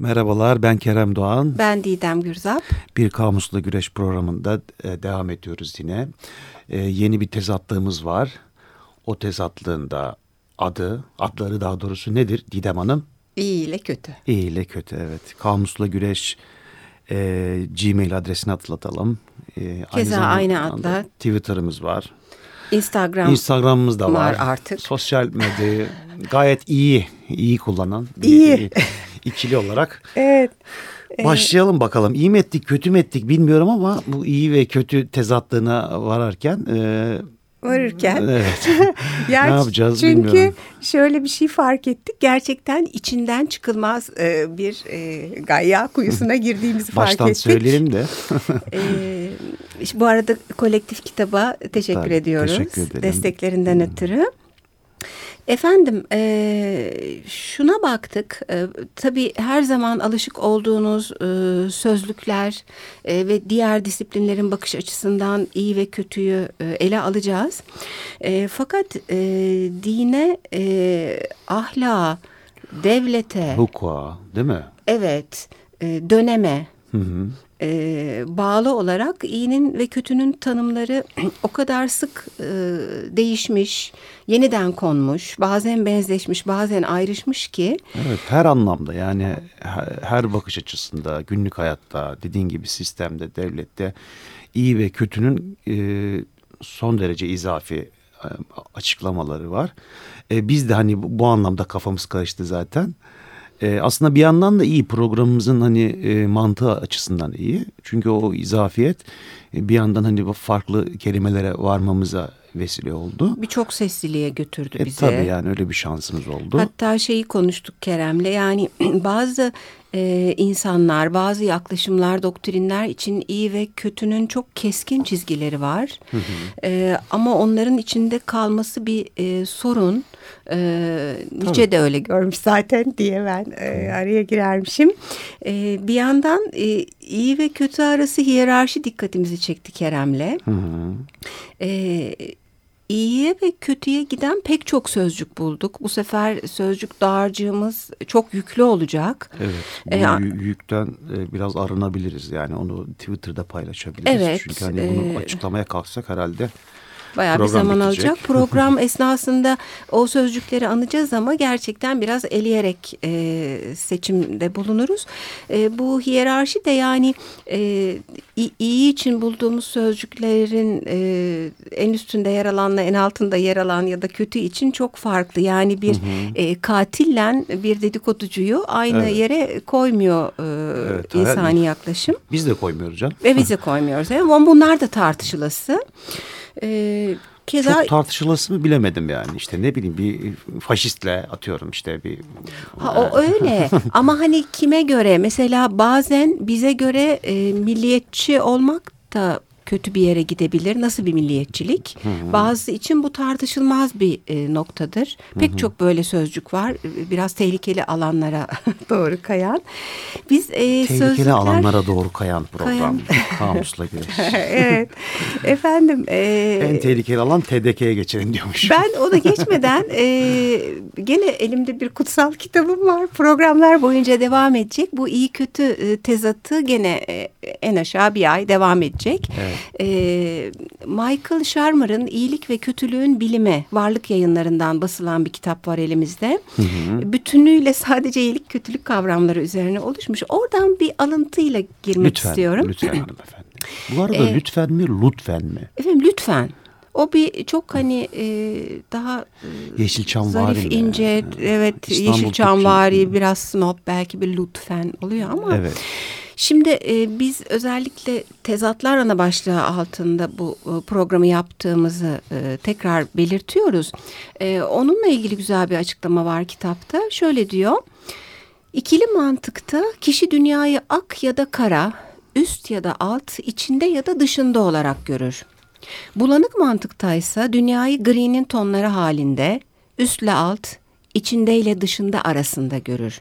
Merhabalar ben Kerem Doğan. Ben Didem Gürzap. Bir Kamusla Güreş programında e, devam ediyoruz yine. E, yeni bir tezatlığımız var. O tezatlığın da adı, adları daha doğrusu nedir Didem Hanım? İyi ile kötü. İyi ile kötü evet. Kamusla Güreş e, Gmail adresini hatırlatalım. E, Keza aynı, aynı adla. Twitter'ımız var. Instagram Instagram'ımız da var. var artık. Sosyal medyayı gayet iyi, iyi kullanan. İyi. İkili olarak. Evet. Başlayalım bakalım. İyi mi ettik, kötü mü ettik bilmiyorum ama bu iyi ve kötü tezatlığına vararken... E, varırken. Evet. yani ne yapacağız çünkü bilmiyorum. Çünkü şöyle bir şey fark ettik. Gerçekten içinden çıkılmaz e, bir e, gayya kuyusuna girdiğimizi fark ettik. Baştan söyleyelim de. e, bu arada kolektif kitaba teşekkür Tabii, ediyoruz. Teşekkür ederim. Desteklerinden hmm. ötürü. Efendim e, şuna baktık e, tabii her zaman alışık olduğunuz e, sözlükler e, ve diğer disiplinlerin bakış açısından iyi ve kötüyü e, ele alacağız. E, fakat e, dine, e, ahlaka, devlete... Hukuka değil mi? Evet, e, döneme... Hı hı e, bağlı olarak iyinin ve kötünün tanımları o kadar sık e, değişmiş, yeniden konmuş, bazen benzeşmiş, bazen ayrışmış ki. Evet her anlamda yani her bakış açısında, günlük hayatta, dediğin gibi sistemde, devlette iyi ve kötünün e, son derece izafi e, açıklamaları var. E, biz de hani bu, bu anlamda kafamız karıştı zaten. E, aslında bir yandan da iyi programımızın hani e, mantığı açısından iyi. Çünkü o izafiyet e, bir yandan hani farklı kelimelere varmamıza vesile oldu. Birçok sesliliğe götürdü e, bizi. Tabii yani öyle bir şansımız oldu. Hatta şeyi konuştuk Kerem'le yani bazı e, insanlar, bazı yaklaşımlar, doktrinler için iyi ve kötünün çok keskin çizgileri var. Hı hı. E, ama onların içinde kalması bir e, sorun. E, Nietzsche de öyle görmüş zaten diye ben e, araya girermişim. E, bir yandan e, iyi ve kötü arası hiyerarşi dikkatimizi çekti Kerem'le. Hı hı. E, iyiye ve kötüye giden pek çok sözcük bulduk. Bu sefer sözcük dağarcığımız çok yüklü olacak. Evet. Bu ee, yükten e, biraz arınabiliriz. Yani onu Twitter'da paylaşabiliriz. Evet. Çünkü hani bunu açıklamaya kalksak herhalde Bayağı bir zaman bitecek. alacak. Program esnasında o sözcükleri anacağız ama gerçekten biraz eleyerek e, seçimde bulunuruz. E, bu hiyerarşi de yani e, iyi için bulduğumuz sözcüklerin e, en üstünde yer alanla en altında yer alan ya da kötü için çok farklı. Yani bir hı hı. E, katille bir dedikoducuyu aynı evet. yere koymuyor e, evet, insani yaklaşım. Biz de koymuyoruz canım. Ve biz de koymuyoruz. Ama bunlar da tartışılası. Ee, keza... Çok tartışılası mı bilemedim yani. İşte ne bileyim bir faşistle atıyorum işte bir... Ha, o öyle. Ama hani kime göre? Mesela bazen bize göre e, milliyetçi olmak da kötü bir yere gidebilir. Nasıl bir milliyetçilik? Hı hı. Bazı için bu tartışılmaz bir e, noktadır. Pek hı hı. çok böyle sözcük var. Biraz tehlikeli alanlara doğru kayan. Biz e, tehlikeli sözcükler... alanlara doğru kayan program. Kayan. Kamusla güreş. evet. Efendim. E, en tehlikeli alan TDK'ye geçelim diyormuş. Ben ona geçmeden e, gene elimde bir kutsal kitabım var. Programlar boyunca devam edecek. Bu iyi kötü e, tezatı gene e, en aşağı bir ay devam edecek. Evet. E, Michael Sharmer'ın İyilik ve Kötülüğün Bilimi varlık yayınlarından basılan bir kitap var elimizde. Hı hı. Bütünüyle sadece iyilik kötülük kavramları üzerine oluşmuş. Oradan bir alıntıyla girmek lütfen, istiyorum. Lütfen hanımefendi. Bu arada ee, lütfen mi lütfen mi? Efendim lütfen. O bir çok hani e, daha e, Yeşilçam zarif var ince yani. evet İstanbul Yeşilçam vari biraz snob belki bir lütfen oluyor ama evet. Şimdi e, biz özellikle tezatlar ana başlığı altında bu e, programı yaptığımızı e, tekrar belirtiyoruz. E, onunla ilgili güzel bir açıklama var kitapta. Şöyle diyor. İkili mantıkta kişi dünyayı ak ya da kara, üst ya da alt, içinde ya da dışında olarak görür. Bulanık mantıktaysa dünyayı gri'nin tonları halinde, üstle alt, içinde ile dışında arasında görür.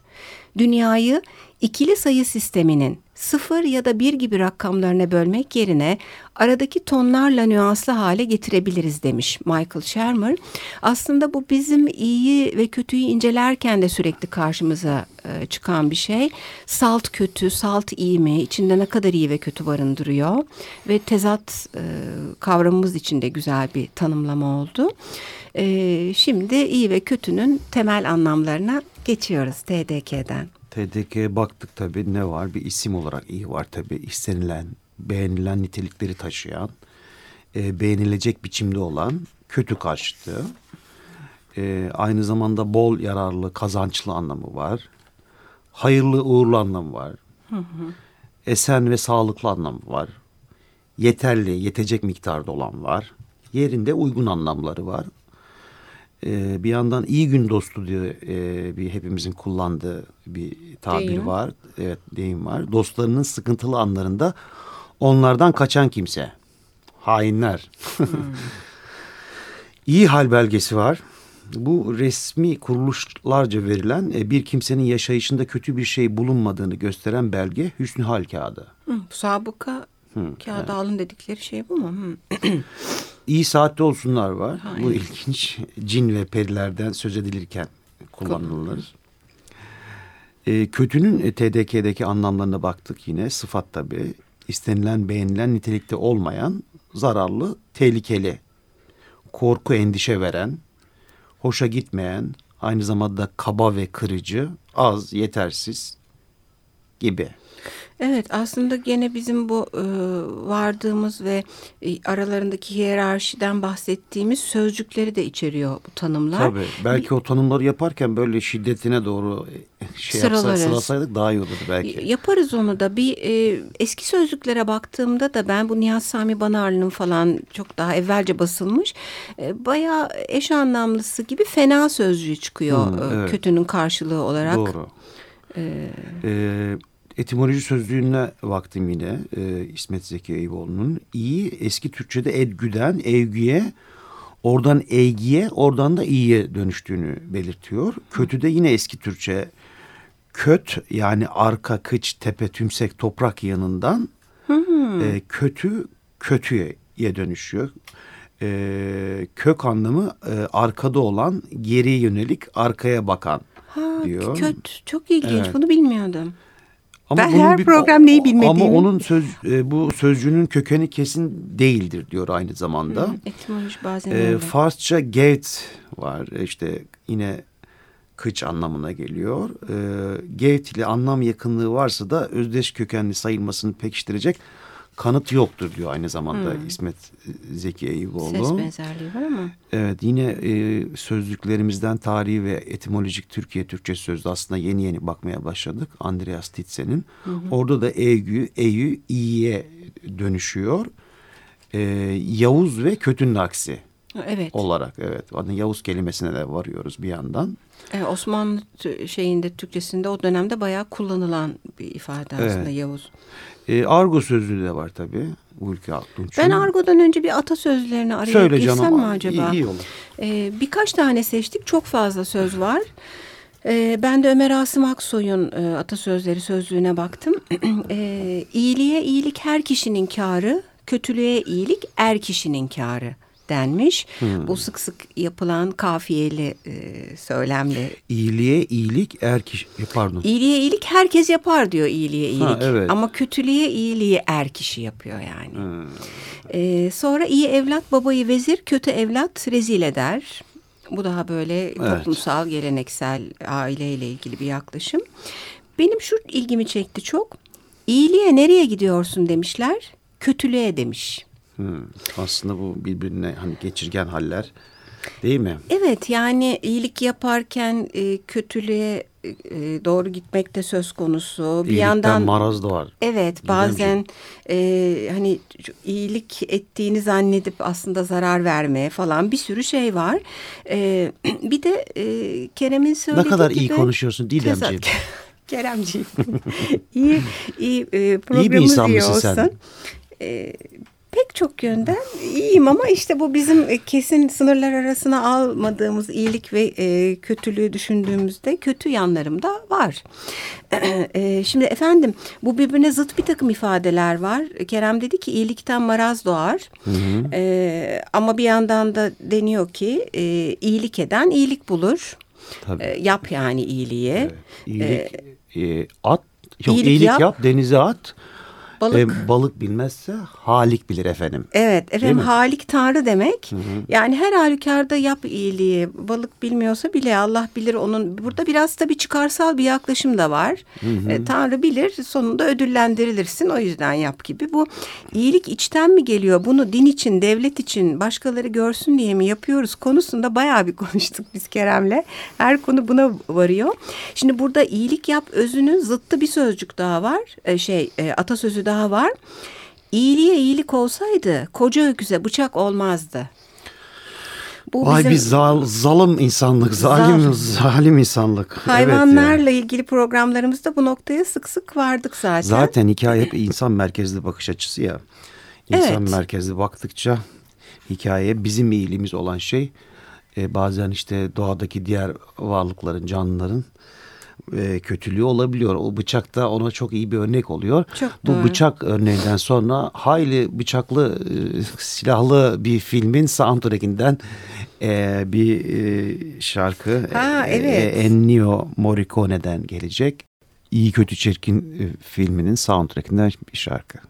dünyayı ikili sayı sisteminin sıfır ya da bir gibi rakamlarına bölmek yerine aradaki tonlarla nüanslı hale getirebiliriz demiş Michael Shermer. Aslında bu bizim iyi ve kötüyü incelerken de sürekli karşımıza e, çıkan bir şey. Salt kötü, salt iyi mi? İçinde ne kadar iyi ve kötü barındırıyor. Ve tezat e, kavramımız için de güzel bir tanımlama oldu. E, şimdi iyi ve kötünün temel anlamlarına geçiyoruz TDK'den. TDK'ye baktık tabii ne var? Bir isim olarak iyi var tabii. İstenilen, beğenilen nitelikleri taşıyan, e, beğenilecek biçimde olan kötü karşıtı. E, aynı zamanda bol yararlı, kazançlı anlamı var. Hayırlı, uğurlu anlamı var. Hı hı. Esen ve sağlıklı anlamı var. Yeterli, yetecek miktarda olan var. Yerinde uygun anlamları var e, bir yandan iyi gün dostu diye e, bir hepimizin kullandığı bir tabir deyim. var. Evet deyim var. Dostlarının sıkıntılı anlarında onlardan kaçan kimse. Hainler. Hmm. iyi hal belgesi var. Bu resmi kuruluşlarca verilen e, bir kimsenin yaşayışında kötü bir şey bulunmadığını gösteren belge hüsnü hal kağıdı. Hı, sabıka Hı, kağıdı evet. alın dedikleri şey bu mu? İyi saatte olsunlar var. Hayır. Bu ilginç. Cin ve perilerden söz edilirken kullanılır. E, kötünün TDK'deki anlamlarına baktık yine. Sıfat tabii. İstenilen, beğenilen nitelikte olmayan, zararlı, tehlikeli, korku, endişe veren, hoşa gitmeyen, aynı zamanda kaba ve kırıcı, az, yetersiz gibi. Evet aslında gene bizim bu e, vardığımız ve e, aralarındaki hiyerarşiden bahsettiğimiz sözcükleri de içeriyor bu tanımlar. Tabii belki o tanımları yaparken böyle şiddetine doğru e, şey yapsak sıralasaydık daha iyi olurdu belki. Yaparız onu da bir e, eski sözlüklere baktığımda da ben bu Nihat Sami Banarlı'nın falan çok daha evvelce basılmış e, bayağı eş anlamlısı gibi fena sözcüğü çıkıyor hmm, evet. kötünün karşılığı olarak. Doğru. Ee, ee, etimoloji sözlüğüne baktım yine e, İsmet Zeki Eyüboğlu'nun. İyi eski Türkçe'de edgüden evgüye oradan eğgiye oradan da iyiye dönüştüğünü belirtiyor. Kötü de yine eski Türkçe köt yani arka kıç tepe tümsek toprak yanından hmm. e, kötü kötüye dönüşüyor. E, kök anlamı e, arkada olan geriye yönelik arkaya bakan ha, diyor. Köt çok ilginç evet. bunu bilmiyordum. Ama ben her bir, program neyi bilmediğimi. Ama onun söz, e, bu sözcüğünün kökeni kesin değildir diyor aynı zamanda. Hı, etimoloji bazen e, Farsça gate var e, işte yine kıç anlamına geliyor. E, gate ile anlam yakınlığı varsa da özdeş kökenli sayılmasını pekiştirecek kanıt yoktur diyor aynı zamanda hmm. İsmet Zeki Eyüboğlu. Ses benzerliği var ama. Evet yine e, sözlüklerimizden tarihi ve etimolojik Türkiye Türkçe sözlü aslında yeni yeni bakmaya başladık. Andreas Titsen'in. Orada da eygü, eyü, iyiye dönüşüyor. E, Yavuz ve kötünün aksi. Evet. Olarak evet. Adın Yavuz kelimesine de varıyoruz bir yandan. Ee, Osmanlı şeyinde Türkçesinde o dönemde bayağı kullanılan bir ifade aslında evet. Yavuz. E, argo sözlüğü de var tabii. Ülke Aktunç'un. Ben argodan önce bir atasözlerini arayıp Söyle canım, mi acaba? İyi, iyi olur. Ee, birkaç tane seçtik. Çok fazla söz var. Ee, ben de Ömer Asım Aksoy'un e, atasözleri sözlüğüne baktım. ee, iyiliğe iyilik her kişinin kârı, kötülüğe iyilik er kişinin kârı denmiş. Hmm. Bu sık sık yapılan kafiyeli e, söylemle. İyiliğe iyilik er kişi e, pardon. İyiliğe iyilik herkes yapar diyor iyiliğe iyilik. Ha, evet. Ama kötülüğe iyiliği er kişi yapıyor yani. Hmm. E, sonra iyi evlat babayı vezir, kötü evlat rezil eder. Bu daha böyle evet. toplumsal, geleneksel aileyle ilgili bir yaklaşım. Benim şu ilgimi çekti çok. İyiliğe nereye gidiyorsun demişler, kötülüğe demiş. Hmm, aslında bu birbirine hani geçirgen haller değil mi? Evet yani iyilik yaparken e, kötülüğe e, doğru gitmek de söz konusu. Bir İyilikten yandan maraz da var. Evet bazen e, hani iyilik ettiğini zannedip aslında zarar vermeye falan bir sürü şey var. E, bir de e, Kerem'in söylediği gibi. Ne kadar iyi konuşuyorsun Didemciğim. Keremciğim. iyi, iyi e, programımız iyi, iyi olsun. Sen. E, pek çok yönden iyiyim ama işte bu bizim kesin sınırlar arasına almadığımız iyilik ve e, kötülüğü düşündüğümüzde kötü yanlarım da var. E, şimdi efendim bu birbirine zıt bir takım ifadeler var. Kerem dedi ki iyilikten maraz doğar. Hı hı. E, ama bir yandan da deniyor ki e, iyilik eden iyilik bulur. Tabii. E, yap yani iyiliği. Evet. İyilik, e, e, at, yok, iyilik, iyilik yap. yap, denize at. Balık. E, balık bilmezse halik bilir efendim. Evet efendim halik tanrı demek. Hı hı. Yani her halükarda yap iyiliği. Balık bilmiyorsa bile Allah bilir onun. Burada biraz tabii çıkarsal bir yaklaşım da var. Hı hı. E, tanrı bilir sonunda ödüllendirilirsin o yüzden yap gibi. Bu iyilik içten mi geliyor? Bunu din için, devlet için başkaları görsün diye mi yapıyoruz konusunda bayağı bir konuştuk biz Kerem'le. Her konu buna varıyor. Şimdi burada iyilik yap özünün zıttı bir sözcük daha var. E, şey e, atasözü daha var. İyiliğe iyilik olsaydı koca öküze bıçak olmazdı. Bu Vay bizim... bir zal, zalim insanlık, zalim Zal... zalim insanlık. Hayvanlarla evet ilgili programlarımızda bu noktaya sık sık vardık zaten. Zaten hikaye hep insan merkezli bakış açısı ya. İnsan evet. merkezli baktıkça hikaye bizim iyiliğimiz olan şey e, bazen işte doğadaki diğer varlıkların, canlıların e, kötülüğü olabiliyor. O bıçak da ona çok iyi bir örnek oluyor. Çok Bu doğru. bıçak örneğinden sonra hayli bıçaklı e, silahlı bir filmin soundtrackinden e, bir e, şarkı ha, e, evet. e, Ennio Morricone'den gelecek. İyi Kötü Çirkin e, filminin soundtrackinden bir şarkı.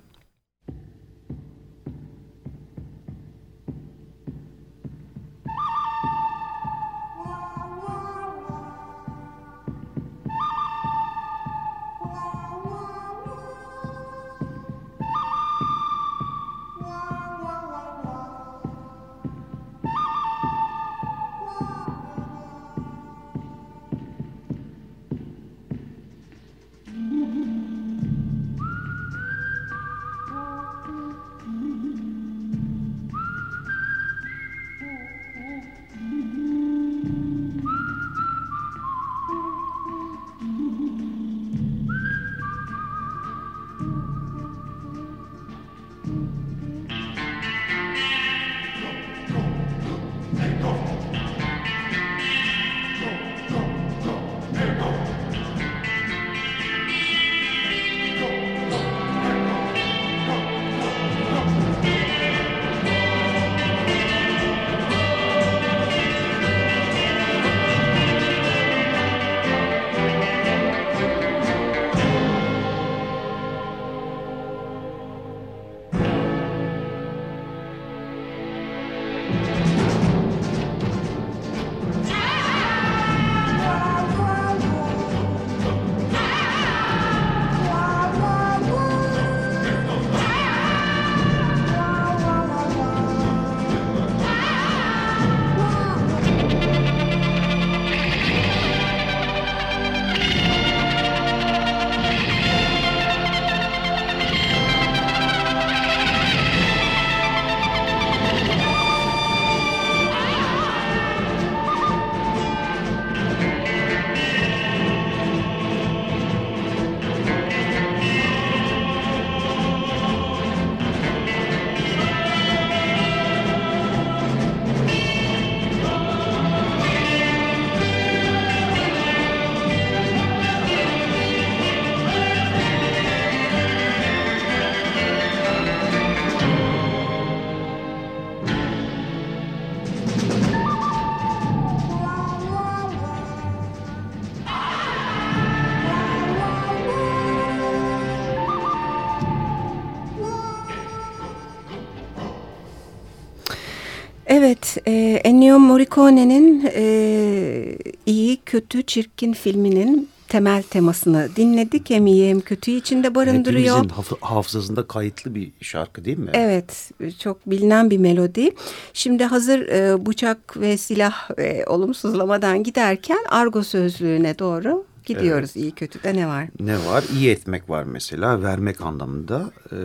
Evet, e, Ennio Morricone'nin e, iyi, kötü, çirkin filminin temel temasını dinledik. Hem iyi hem kötüyü içinde barındırıyor. Hepimizin haf hafızasında kayıtlı bir şarkı değil mi? Evet, çok bilinen bir melodi. Şimdi hazır e, bıçak ve silah e, olumsuzlamadan giderken argo sözlüğüne doğru gidiyoruz. Evet. İyi kötü de ne var? Ne var? İyi etmek var mesela, vermek anlamında. Ee,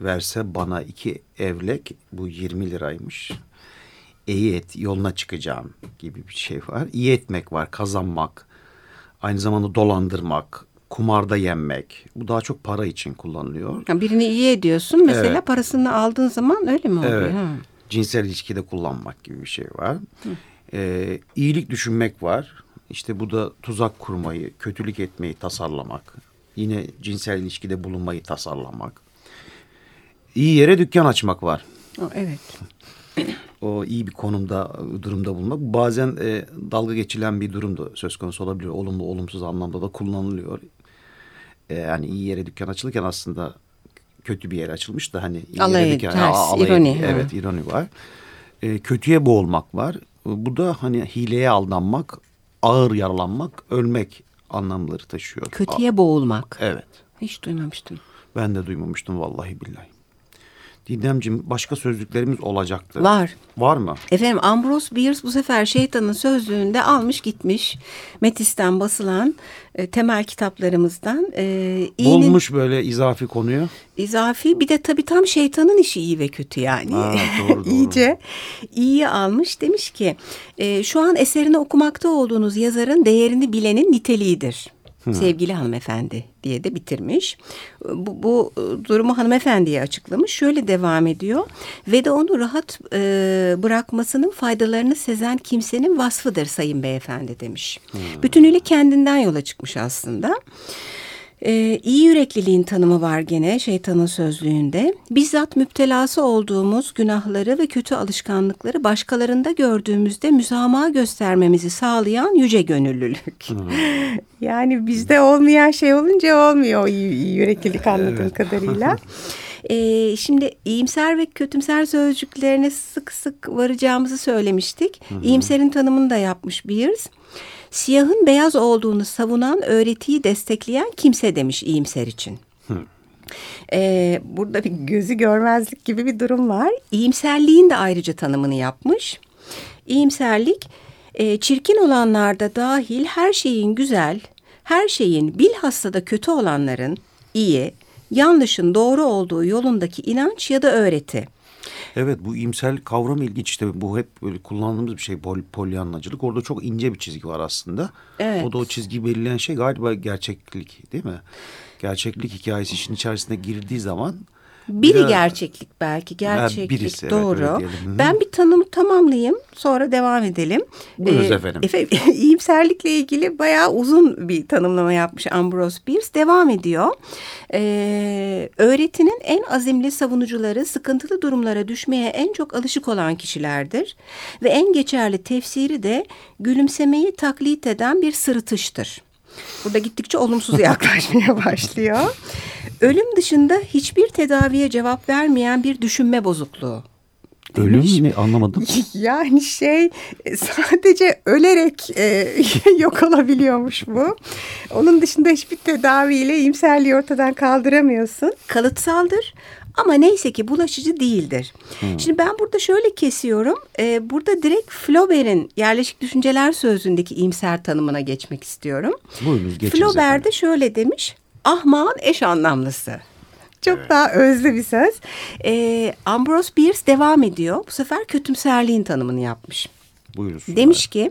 verse bana iki evlek bu 20 liraymış. İyi et yoluna çıkacağım gibi bir şey var. İyi etmek var kazanmak. Aynı zamanda dolandırmak kumarda yenmek. Bu daha çok para için kullanılıyor. Ha, birini iyi ediyorsun. Mesela Evet. parasını aldığın zaman öyle mi oluyor? Evet. Ha. Cinsel ilişkide kullanmak gibi bir şey var. Ee, iyilik düşünmek var. İşte bu da tuzak kurmayı, kötülük etmeyi tasarlamak. Yine cinsel ilişkide bulunmayı tasarlamak. İyi yere dükkan açmak var. Evet. O iyi bir konumda, durumda bulunmak. Bazen e, dalga geçilen bir durum da söz konusu olabilir. Olumlu, olumsuz anlamda da kullanılıyor. E, yani iyi yere dükkan açılırken aslında kötü bir yere açılmış da hani iyi Alay, yere dükkan, ters, alay- ironi, ha. Evet, ironi var. E, kötüye boğulmak var. Bu da hani hileye aldanmak, ağır yaralanmak, ölmek anlamları taşıyor. Kötüye boğulmak. Evet. Hiç duymamıştım. Ben de duymamıştım vallahi billahi. Didemciğim başka sözlüklerimiz olacaktı. Var. Var mı? Efendim Ambrose Bierce bu sefer şeytanın sözlüğünde almış gitmiş. Metis'ten basılan e, temel kitaplarımızdan. E, iyinin Bulmuş böyle izafi konuyu. izafi bir de tabii tam şeytanın işi iyi ve kötü yani. Ha, doğru, doğru. İyice iyiyi almış demiş ki e, şu an eserini okumakta olduğunuz yazarın değerini bilenin niteliğidir. Sevgili hanımefendi diye de bitirmiş. Bu, bu e, durumu hanımefendiye açıklamış. Şöyle devam ediyor. Ve de onu rahat e, bırakmasının faydalarını sezen kimsenin vasfıdır sayın beyefendi demiş. Bütünüyle kendinden yola çıkmış aslında. Ee, iyi yürekliliğin tanımı var gene şeytanın sözlüğünde. Bizzat müptelası olduğumuz günahları ve kötü alışkanlıkları başkalarında gördüğümüzde müsamaha göstermemizi sağlayan yüce gönüllülük. yani bizde olmayan şey olunca olmuyor iyi, iyi yüreklilik anladığım kadarıyla. Ee, şimdi iyimser ve kötümser sözcüklerine sık sık varacağımızı söylemiştik. İyimserin tanımını da yapmış Beers. Siyahın beyaz olduğunu savunan öğretiyi destekleyen kimse demiş iyimser için. Ee, burada bir gözü görmezlik gibi bir durum var. İyimserliğin de ayrıca tanımını yapmış. İyimserlik e, çirkin olanlarda dahil her şeyin güzel, her şeyin bilhassa da kötü olanların iyi, yanlışın doğru olduğu yolundaki inanç ya da öğreti. Evet bu imsel kavram ilginç işte bu hep böyle kullandığımız bir şey pol, polyanlacılık. Orada çok ince bir çizgi var aslında. Evet. O da o çizgi belirleyen şey galiba gerçeklik değil mi? Gerçeklik hikayesi işin içerisine girdiği zaman Biri biraz- gerçeklik belki gerçeklik birisi, evet, doğru. diyelim. Hı. ben bir tanımı tamamlayayım sonra devam edelim. Buyurunuz efendim. efendim iyimserlikle ilgili bayağı uzun bir tanımlama yapmış Ambrose Bierce. Devam ediyor. Ee, öğretinin en azimli savunucuları sıkıntılı durumlara düşmeye en çok alışık olan kişilerdir. Ve en geçerli tefsiri de gülümsemeyi taklit eden bir sırıtıştır. Burada gittikçe olumsuz yaklaşmaya başlıyor. Ölüm dışında hiçbir tedaviye cevap vermeyen bir düşünme bozukluğu. ölüm mi anlamadım. Yani şey sadece ölerek e, yok olabiliyormuş bu. Onun dışında hiçbir tedaviyle iyimserliği ortadan kaldıramıyorsun. Kalıtsaldır ama neyse ki bulaşıcı değildir. Şimdi ben burada şöyle kesiyorum. E, burada direkt Flaubert'in yerleşik düşünceler sözlüğündeki iyimser tanımına geçmek istiyorum. Buyurunuz geçiniz Flaubert efendim. de şöyle demiş. Ahmağın eş anlamlısı. Çok daha özlü bir söz. Ee, Ambrose Bierce devam ediyor. Bu sefer kötümserliğin tanımını yapmış. Buyursunlar. Demiş ki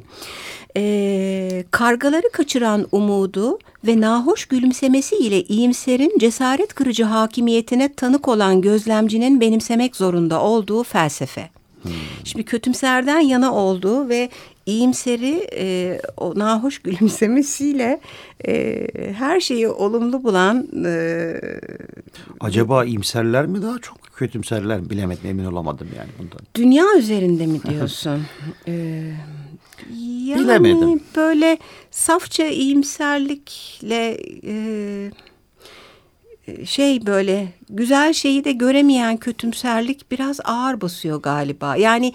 e, kargaları kaçıran umudu ve nahoş gülümsemesi ile iyimserin cesaret kırıcı hakimiyetine tanık olan gözlemcinin benimsemek zorunda olduğu felsefe. Şimdi kötümserden yana olduğu ve iyimseri e, o nahoş gülümsemesiyle e, her şeyi olumlu bulan e, Acaba imserler mi daha çok kötümserler mi bilemedim emin olamadım yani bundan. Dünya üzerinde mi diyorsun? ee, yani Bilemedim. böyle safça iyimserlikle e, şey böyle güzel şeyi de göremeyen kötümserlik biraz ağır basıyor galiba. Yani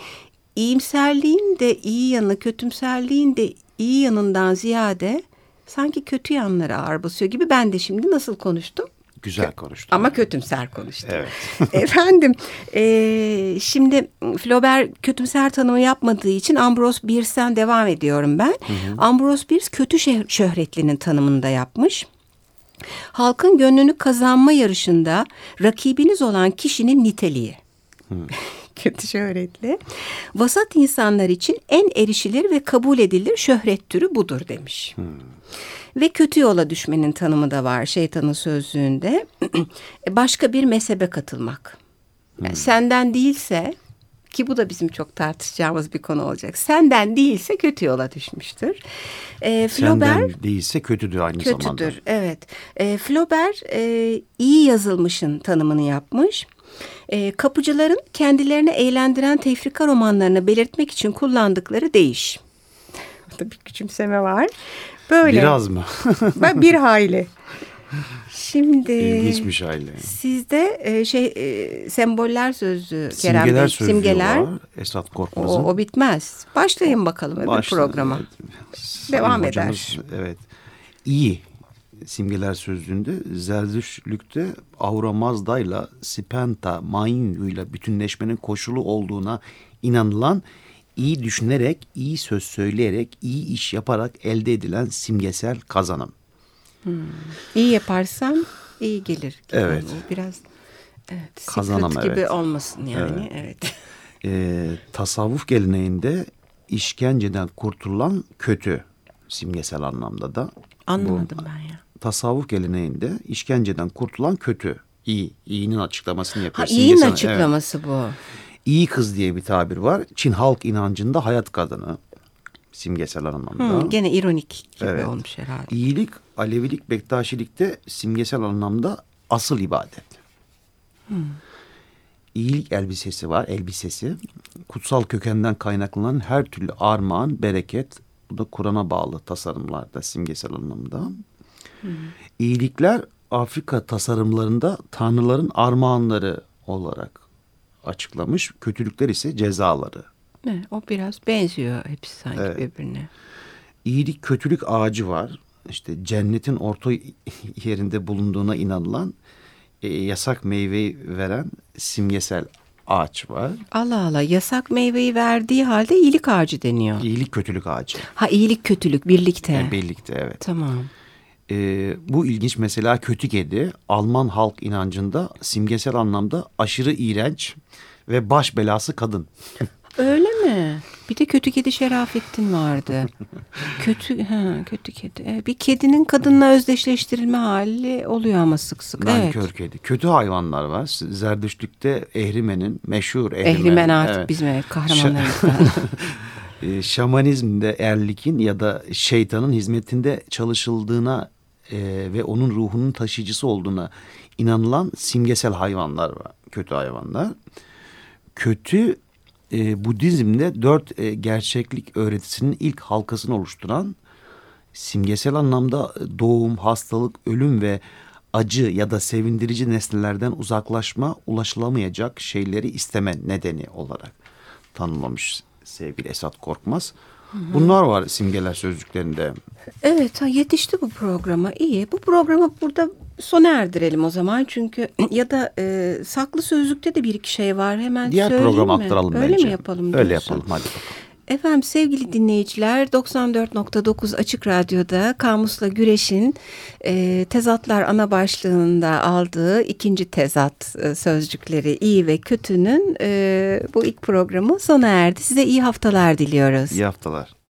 iyimserliğin de iyi yanı, kötümserliğin de iyi yanından ziyade sanki kötü yanları ağır basıyor gibi. Ben de şimdi nasıl konuştum? Güzel konuştun. Ama kötümser konuştum. Evet. Efendim, e, şimdi Flaubert kötümser tanımı yapmadığı için Ambrose Bierce'den devam ediyorum ben. Ambrose Bierce kötü şöhretlinin tanımını da yapmış. Halkın gönlünü kazanma yarışında rakibiniz olan kişinin niteliği. kötü şöhretli. Vasat insanlar için en erişilir ve kabul edilir şöhret türü budur demiş. Hmm. Ve kötü yola düşmenin tanımı da var şeytanın sözlüğünde. Başka bir mezhebe katılmak. Yani hmm. Senden değilse ki bu da bizim çok tartışacağımız bir konu olacak. Senden değilse kötü yola düşmüştür. E, Flaubert, Senden değilse kötüdür aynı kötüdür, zamanda. Kötüdür, evet. E, Flaubert e, iyi yazılmışın tanımını yapmış. E, kapıcıların kendilerini eğlendiren tefrika romanlarını belirtmek için kullandıkları değiş. Burada bir küçümseme var. Böyle. Biraz mı? ben bir hayli. Şimdi ilginçmiş aile. Sizde e, şey e, semboller sözlüğü Kerem Simgeler sözlüğü simgeler. var. Esat Korkmaz'ın. O, o bitmez. Başlayın bakalım öbür Başla, programa. Evet. Devam hocamız, eder. Evet. İyi simgeler sözlüğünde Zerdüştlük'te Aura Mazda ile Spenta Mainyu ile bütünleşmenin koşulu olduğuna inanılan iyi düşünerek, iyi söz söyleyerek, iyi iş yaparak elde edilen simgesel kazanım. Hmm. İyi yaparsam iyi gelir. Evet. Biraz evet, Kazanım gibi evet. olmasın yani. Evet. evet. Ee, tasavvuf geleneğinde işkenceden kurtulan kötü simgesel anlamda da. Anlamadım Bu, ben ya. Tasavvuf geleneğinde işkenceden kurtulan kötü. iyi, iyinin açıklamasını yapıyor. Ha, iyinin açıklaması evet. bu. İyi kız diye bir tabir var. Çin halk inancında hayat kadını simgesel anlamda. Hmm, gene ironik gibi evet. olmuş herhalde. İyilik, Alevilik, Bektaşilikte simgesel anlamda asıl ibadet. Hmm. İyilik elbisesi var, elbisesi. Kutsal kökenden kaynaklanan her türlü armağan, bereket, bu da Kur'an'a bağlı tasarımlarda simgesel anlamda. Hmm. İyilikler Afrika tasarımlarında tanrıların armağanları olarak açıklamış. Kötülükler ise cezaları. Evet, o biraz benziyor hepsi sanki evet. birbirine. İyilik kötülük ağacı var. İşte cennetin orta yerinde bulunduğuna inanılan e, yasak meyveyi veren simgesel ağaç var. Allah Allah yasak meyveyi verdiği halde iyilik ağacı deniyor. İyilik kötülük ağacı. Ha iyilik kötülük birlikte. Yani birlikte evet. Tamam. Ee, bu ilginç mesela kötü kedi Alman halk inancında simgesel anlamda aşırı iğrenç ve baş belası kadın. Öyle mi? Bir de kötü kedi Şerafettin vardı. kötü ha, kötü kedi. E, bir kedinin kadınla özdeşleştirilme hali oluyor ama sık sık. Nankör evet. kedi. Kötü hayvanlar var. Zerdüştlükte Ehrimen'in meşhur Ehrimen. Ehrimen artık evet. bizim kahramanlarımızdan. E, şamanizmde erlikin ya da şeytanın hizmetinde çalışıldığına e, ve onun ruhunun taşıyıcısı olduğuna inanılan simgesel hayvanlar var. Kötü hayvanlar. Kötü e, Budizm'de dört e, gerçeklik öğretisinin ilk halkasını oluşturan simgesel anlamda doğum, hastalık, ölüm ve acı ya da sevindirici nesnelerden uzaklaşma, ulaşılamayacak şeyleri isteme nedeni olarak tanımlamış sevgili Esat Korkmaz. Bunlar var simgeler sözcüklerinde. Evet yetişti bu programa iyi. Bu programı burada sona erdirelim o zaman. Çünkü ya da e, saklı sözlükte de bir iki şey var. Hemen Diğer programa aktaralım Öyle bence. mi yapalım? Öyle diyorsun? yapalım hadi bakalım. Efendim sevgili dinleyiciler 94.9 Açık Radyo'da Kamus'la Güreş'in e, tezatlar ana başlığında aldığı ikinci tezat e, sözcükleri iyi ve kötünün e, bu ilk programı sona erdi. Size iyi haftalar diliyoruz. İyi haftalar.